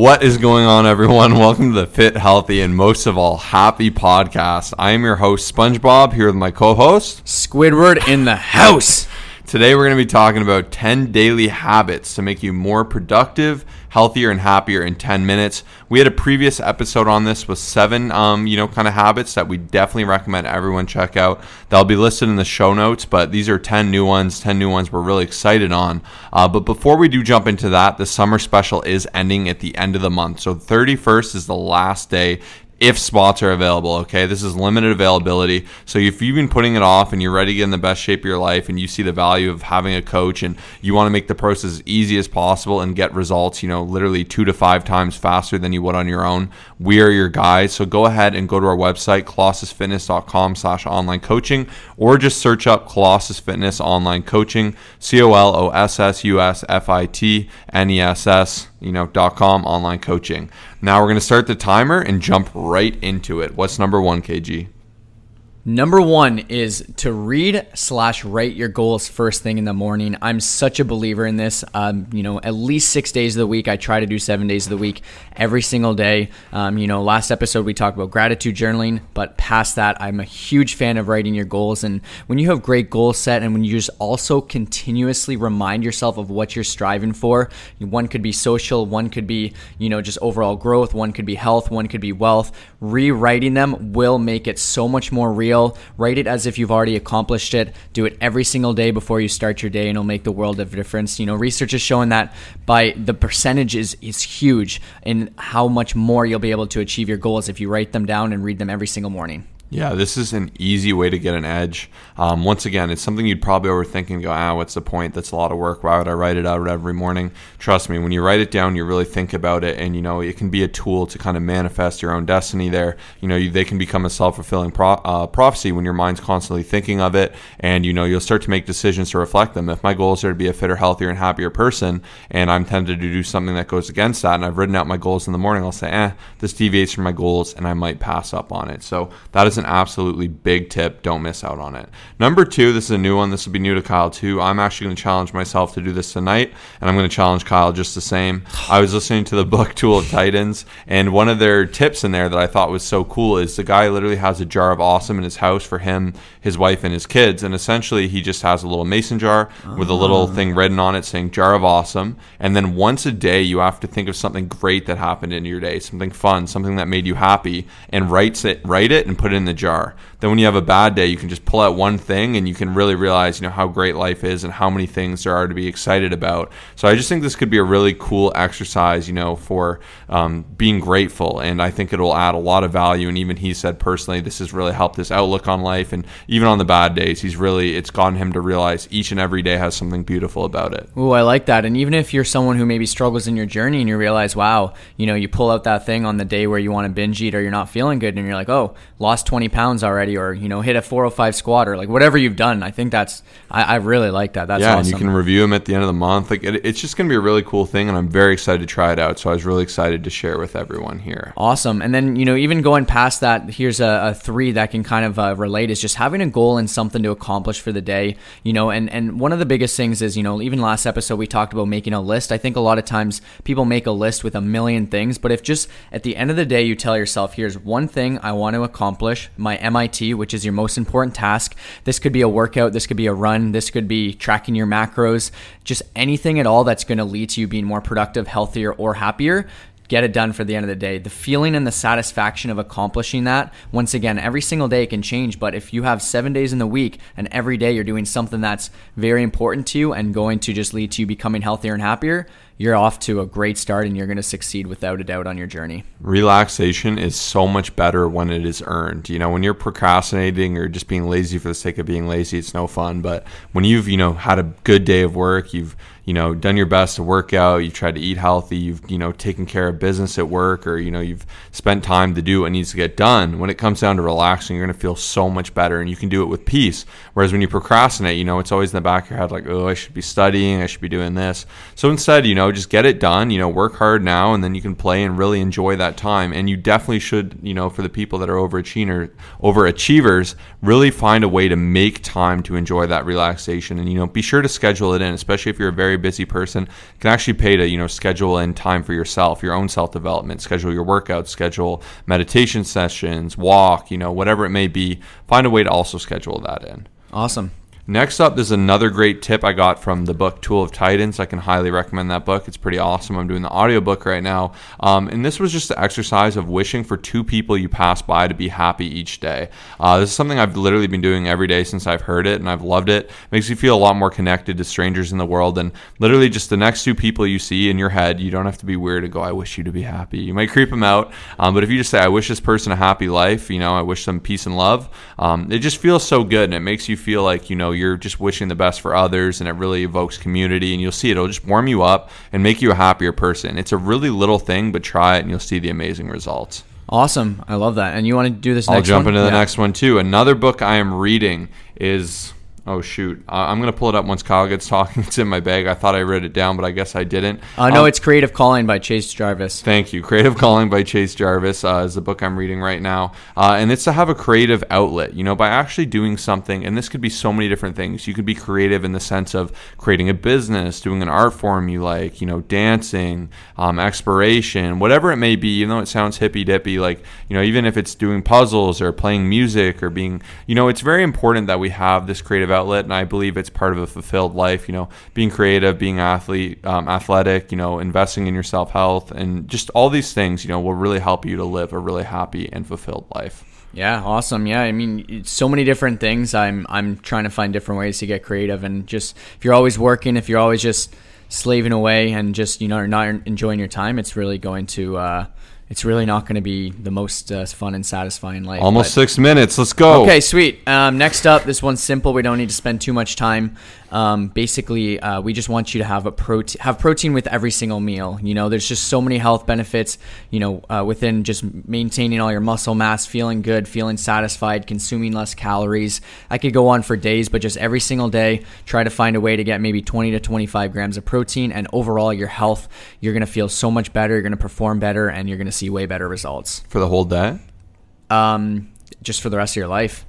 What is going on, everyone? Welcome to the Fit, Healthy, and most of all, Happy podcast. I am your host, SpongeBob, here with my co host, Squidward in the house. Today, we're going to be talking about 10 daily habits to make you more productive, healthier, and happier in 10 minutes. We had a previous episode on this with seven, um, you know, kind of habits that we definitely recommend everyone check out. That'll be listed in the show notes, but these are 10 new ones, 10 new ones we're really excited on. Uh, but before we do jump into that, the summer special is ending at the end of the month. So 31st is the last day if spots are available. Okay, this is limited availability. So if you've been putting it off and you're ready to get in the best shape of your life and you see the value of having a coach and you want to make the process as easy as possible and get results, you know, literally two to five times faster than you would on your own, we are your guys. So go ahead and go to our website, colossusfitness.com slash online coaching, or just search up Colossus Fitness Online Coaching, C O L O S S U S F I T N E S S you know, dot com online coaching. Now we're going to start the timer and jump right into it. What's number one, KG? Number one is to read slash write your goals first thing in the morning. I'm such a believer in this. Um, you know, at least six days of the week. I try to do seven days of the week every single day. Um, you know, last episode we talked about gratitude journaling, but past that, I'm a huge fan of writing your goals. And when you have great goals set and when you just also continuously remind yourself of what you're striving for, one could be social, one could be, you know, just overall growth, one could be health, one could be wealth. Rewriting them will make it so much more real Write it as if you've already accomplished it. Do it every single day before you start your day, and it'll make the world of difference. You know, research is showing that by the percentage is is huge in how much more you'll be able to achieve your goals if you write them down and read them every single morning. Yeah, this is an easy way to get an edge. Um, once again, it's something you'd probably overthink and go, ah, what's the point? That's a lot of work. Why would I write it out every morning? Trust me, when you write it down, you really think about it, and you know it can be a tool to kind of manifest your own destiny. There, you know, you, they can become a self fulfilling pro- uh, prophecy when your mind's constantly thinking of it, and you know you'll start to make decisions to reflect them. If my goals are to be a fitter, healthier, and happier person, and I'm tempted to do something that goes against that, and I've written out my goals in the morning, I'll say, eh, this deviates from my goals, and I might pass up on it. So that is an absolutely big tip. Don't miss out on it. Number two, this is a new one. This will be new to Kyle too. I'm actually going to challenge myself to do this tonight, and I'm going to challenge Kyle just the same. I was listening to the book Tool of Titans, and one of their tips in there that I thought was so cool is the guy literally has a jar of awesome in his house for him, his wife, and his kids, and essentially he just has a little mason jar with a little ah. thing written on it saying jar of awesome, and then once a day you have to think of something great that happened in your day, something fun, something that made you happy, and writes it, write it, and put it in the jar. Then when you have a bad day, you can just pull out one thing and you can really realize, you know, how great life is and how many things there are to be excited about. So I just think this could be a really cool exercise, you know, for um, being grateful. And I think it'll add a lot of value. And even he said personally, this has really helped his outlook on life. And even on the bad days, he's really, it's gotten him to realize each and every day has something beautiful about it. Oh, I like that. And even if you're someone who maybe struggles in your journey and you realize, wow, you know, you pull out that thing on the day where you want to binge eat or you're not feeling good and you're like, oh, lost 20 pounds already or, you know, hit a 405 squat or like whatever you've done. I think that's I, I really like that. That's yeah, awesome. and you can review them at the end of the month. Like it, it's just going to be a really cool thing, and I'm very excited to try it out. So I was really excited to share with everyone here. Awesome. And then you know even going past that, here's a, a three that can kind of uh, relate is just having a goal and something to accomplish for the day. You know, and and one of the biggest things is you know even last episode we talked about making a list. I think a lot of times people make a list with a million things, but if just at the end of the day you tell yourself, here's one thing I want to accomplish, my MIT, which is your most important task. This could be a workout, this could be a run, this could be tracking your macros, just anything at all that's going to lead to you being more productive, healthier, or happier get it done for the end of the day. The feeling and the satisfaction of accomplishing that, once again, every single day can change, but if you have seven days in the week and every day you're doing something that's very important to you and going to just lead to you becoming healthier and happier, you're off to a great start and you're going to succeed without a doubt on your journey. Relaxation is so much better when it is earned. You know, when you're procrastinating or just being lazy for the sake of being lazy, it's no fun. But when you've, you know, had a good day of work, you've you know done your best to work out you've tried to eat healthy you've you know taken care of business at work or you know you've spent time to do what needs to get done. When it comes down to relaxing you're going to feel so much better and you can do it with peace. Whereas when you procrastinate you know it's always in the back of your head like oh i should be studying i should be doing this. So instead you know just get it done you know work hard now and then you can play and really enjoy that time. And you definitely should you know for the people that are overachiever overachievers really find a way to make time to enjoy that relaxation. And you know be sure to schedule it in especially if you're a very very busy person, can actually pay to, you know, schedule in time for yourself, your own self development, schedule your workouts, schedule meditation sessions, walk, you know, whatever it may be. Find a way to also schedule that in. Awesome. Next up is another great tip I got from the book Tool of Titans. I can highly recommend that book. It's pretty awesome. I'm doing the audiobook right now. Um, and this was just the exercise of wishing for two people you pass by to be happy each day. Uh, this is something I've literally been doing every day since I've heard it, and I've loved it. it. Makes you feel a lot more connected to strangers in the world. And literally, just the next two people you see in your head, you don't have to be weird to go, I wish you to be happy. You might creep them out. Um, but if you just say, I wish this person a happy life, you know, I wish them peace and love, um, it just feels so good. And it makes you feel like, you know, you're just wishing the best for others and it really evokes community and you'll see it. it'll just warm you up and make you a happier person it's a really little thing but try it and you'll see the amazing results awesome i love that and you want to do this i'll jump one? into the yeah. next one too another book i am reading is Oh shoot! Uh, I'm gonna pull it up once Kyle gets talking. It's in my bag. I thought I wrote it down, but I guess I didn't. Uh, no, um, it's Creative Calling by Chase Jarvis. Thank you. Creative Calling by Chase Jarvis uh, is the book I'm reading right now, uh, and it's to have a creative outlet. You know, by actually doing something, and this could be so many different things. You could be creative in the sense of creating a business, doing an art form you like, you know, dancing, um, exploration, whatever it may be. Even though it sounds hippy dippy, like you know, even if it's doing puzzles or playing music or being, you know, it's very important that we have this creative creative outlet, and I believe it's part of a fulfilled life. You know, being creative, being athlete, um, athletic, you know, investing in your self health, and just all these things, you know, will really help you to live a really happy and fulfilled life. Yeah, awesome. Yeah, I mean, so many different things. I'm I'm trying to find different ways to get creative, and just if you're always working, if you're always just slaving away and just you know not enjoying your time, it's really going to uh, it's really not going to be the most uh, fun and satisfying life. Almost but. six minutes. Let's go. Okay, sweet. Um, next up, this one's simple. We don't need to spend too much time. Um, basically, uh, we just want you to have a protein, have protein with every single meal. You know, there's just so many health benefits. You know, uh, within just maintaining all your muscle mass, feeling good, feeling satisfied, consuming less calories. I could go on for days, but just every single day, try to find a way to get maybe 20 to 25 grams of protein, and overall, your health, you're gonna feel so much better. You're gonna perform better, and you're gonna see way better results for the whole day. Um, just for the rest of your life.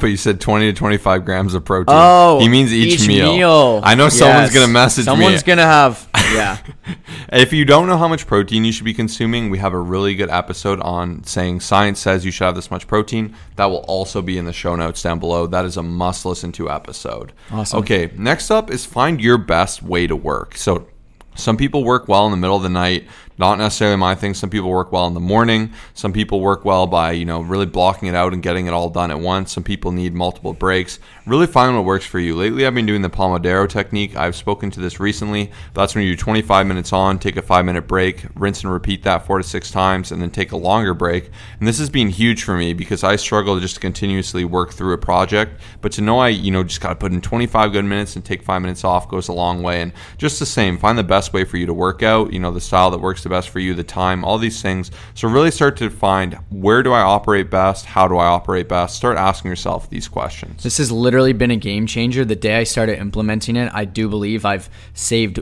But you said 20 to 25 grams of protein. Oh, he means each, each meal. meal. I know yes. someone's going to message someone's me. Someone's going to have, yeah. if you don't know how much protein you should be consuming, we have a really good episode on saying science says you should have this much protein. That will also be in the show notes down below. That is a must listen to episode. Awesome. Okay, next up is find your best way to work. So, some people work well in the middle of the night not necessarily my thing. Some people work well in the morning. Some people work well by, you know, really blocking it out and getting it all done at once. Some people need multiple breaks. Really find what works for you. Lately, I've been doing the Pomodoro technique. I've spoken to this recently. That's when you do 25 minutes on, take a five minute break, rinse and repeat that four to six times, and then take a longer break. And this has been huge for me because I struggle to just continuously work through a project. But to know I, you know, just got to put in 25 good minutes and take five minutes off goes a long way. And just the same, find the best way for you to work out, you know, the style that works the best for you, the time, all these things. So really start to find where do I operate best? How do I operate best? Start asking yourself these questions. This has literally been a game changer. The day I started implementing it, I do believe I've saved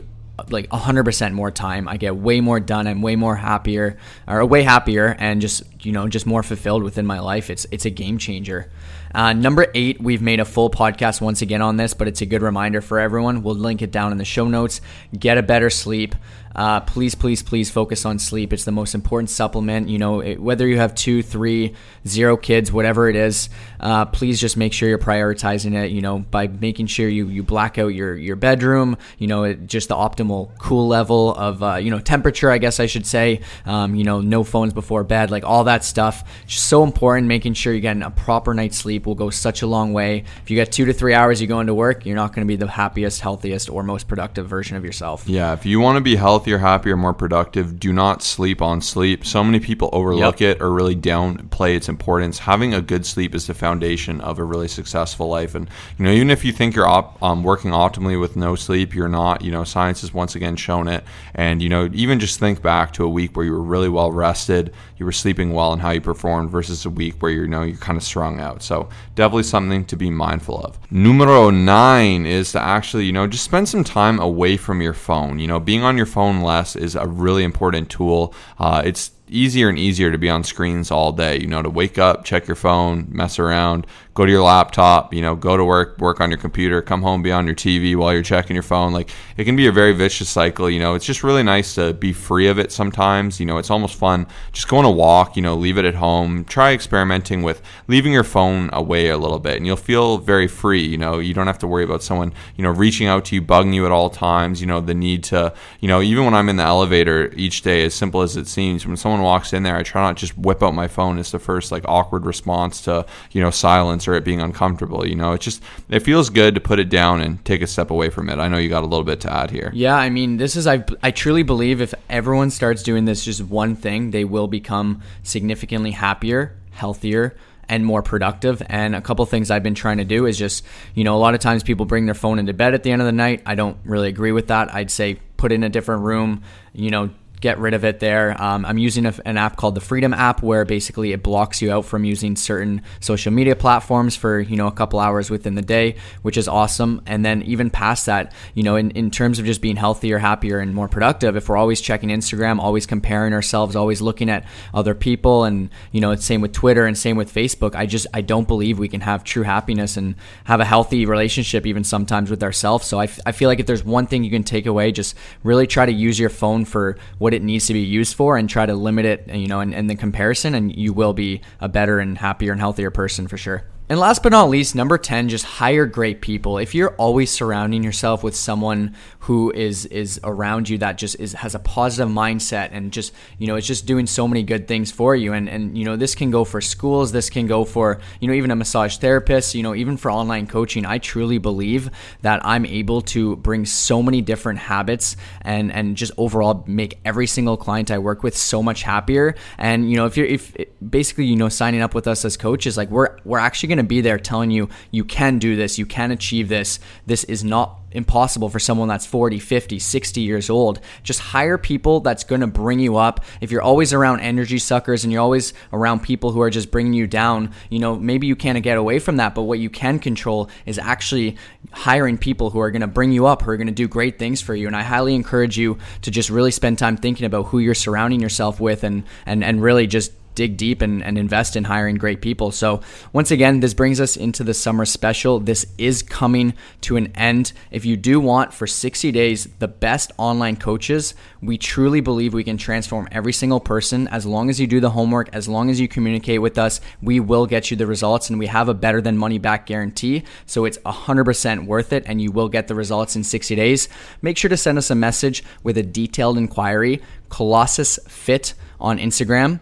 like 100% more time. I get way more done. I'm way more happier or way happier and just, you know, just more fulfilled within my life. It's it's a game changer. Uh, number eight, we've made a full podcast once again on this, but it's a good reminder for everyone. We'll link it down in the show notes. Get a better sleep. Uh, please, please, please focus on sleep. It's the most important supplement. You know, it, whether you have two, three, zero kids, whatever it is, uh, please just make sure you're prioritizing it. You know, by making sure you you black out your your bedroom. You know, it, just the optimal cool level of uh, you know temperature. I guess I should say. Um, you know, no phones before bed, like all that stuff. Just so important. Making sure you're getting a proper night's sleep will go such a long way. If you get two to three hours you go into work, you're not going to be the happiest, healthiest, or most productive version of yourself. Yeah, if you want to be healthy healthier, happier, more productive, do not sleep on sleep. So many people overlook yep. it or really downplay its importance. Having a good sleep is the foundation of a really successful life. And you know, even if you think you're op- um, working optimally with no sleep, you're not. You know, science has once again shown it. And you know, even just think back to a week where you were really well rested, you were sleeping well, and how you performed versus a week where you know you're kind of strung out. So definitely something to be mindful of. Numero nine is to actually you know just spend some time away from your phone. You know, being on your phone less is a really important tool. Uh, it's easier and easier to be on screens all day. You know, to wake up, check your phone, mess around, go to your laptop, you know, go to work, work on your computer, come home, be on your TV while you're checking your phone. Like it can be a very vicious cycle. You know, it's just really nice to be free of it sometimes. You know, it's almost fun just going a walk, you know, leave it at home. Try experimenting with leaving your phone away a little bit and you'll feel very free. You know, you don't have to worry about someone, you know, reaching out to you, bugging you at all times. You know, the need to, you know, even when I'm in the elevator each day, as simple as it seems, when someone walks in there, I try not just whip out my phone as the first like awkward response to, you know, silence or it being uncomfortable. You know, it just it feels good to put it down and take a step away from it. I know you got a little bit to add here. Yeah, I mean, this is I I truly believe if everyone starts doing this just one thing, they will become significantly happier, healthier, and more productive. And a couple things I've been trying to do is just, you know, a lot of times people bring their phone into bed at the end of the night. I don't really agree with that. I'd say put in a different room, you know, get rid of it there. Um, I'm using a, an app called the Freedom app where basically it blocks you out from using certain social media platforms for, you know, a couple hours within the day, which is awesome. And then even past that, you know, in, in terms of just being healthier, happier, and more productive, if we're always checking Instagram, always comparing ourselves, always looking at other people, and, you know, it's same with Twitter and same with Facebook, I just, I don't believe we can have true happiness and have a healthy relationship even sometimes with ourselves. So I, f- I feel like if there's one thing you can take away, just really try to use your phone for what it needs to be used for and try to limit it, you know, in the comparison, and you will be a better and happier and healthier person for sure. And last but not least, number 10, just hire great people. If you're always surrounding yourself with someone who is is around you that just is has a positive mindset and just, you know, it's just doing so many good things for you. And and you know, this can go for schools, this can go for, you know, even a massage therapist, you know, even for online coaching. I truly believe that I'm able to bring so many different habits and and just overall make every single client I work with so much happier. And you know, if you're if basically, you know, signing up with us as coaches, like we're we're actually going to be there telling you you can do this, you can achieve this. This is not impossible for someone that's 40, 50, 60 years old. Just hire people that's going to bring you up. If you're always around energy suckers and you're always around people who are just bringing you down, you know, maybe you can't get away from that, but what you can control is actually hiring people who are going to bring you up, who are going to do great things for you. And I highly encourage you to just really spend time thinking about who you're surrounding yourself with and and and really just dig deep and, and invest in hiring great people. So, once again, this brings us into the summer special. This is coming to an end. If you do want for 60 days the best online coaches, we truly believe we can transform every single person. As long as you do the homework, as long as you communicate with us, we will get you the results and we have a better than money back guarantee. So, it's 100% worth it and you will get the results in 60 days. Make sure to send us a message with a detailed inquiry, Colossus Fit on Instagram.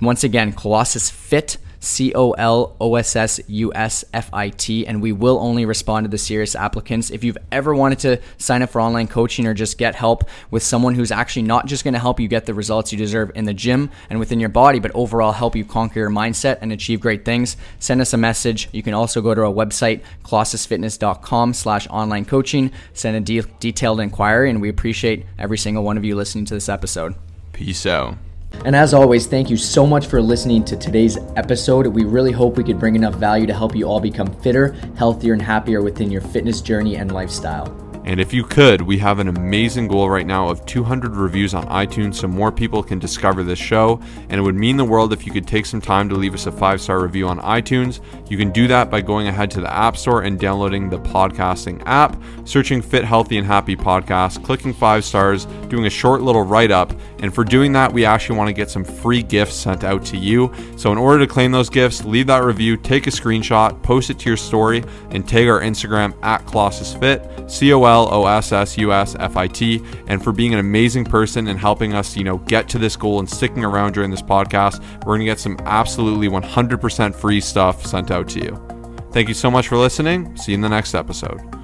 Once again, Colossus Fit, C O L O S S U S F I T, and we will only respond to the serious applicants. If you've ever wanted to sign up for online coaching or just get help with someone who's actually not just going to help you get the results you deserve in the gym and within your body, but overall help you conquer your mindset and achieve great things, send us a message. You can also go to our website, colossusfitness.com slash online coaching, send a de- detailed inquiry, and we appreciate every single one of you listening to this episode. Peace out. And as always, thank you so much for listening to today's episode. We really hope we could bring enough value to help you all become fitter, healthier, and happier within your fitness journey and lifestyle. And if you could, we have an amazing goal right now of 200 reviews on iTunes so more people can discover this show. And it would mean the world if you could take some time to leave us a five star review on iTunes. You can do that by going ahead to the App Store and downloading the podcasting app, searching Fit, Healthy, and Happy Podcast, clicking five stars, doing a short little write up. And for doing that, we actually want to get some free gifts sent out to you. So in order to claim those gifts, leave that review, take a screenshot, post it to your story, and tag our Instagram at Colossus Fit, C O L. O S S U S F I T, and for being an amazing person and helping us, you know, get to this goal and sticking around during this podcast. We're going to get some absolutely 100% free stuff sent out to you. Thank you so much for listening. See you in the next episode.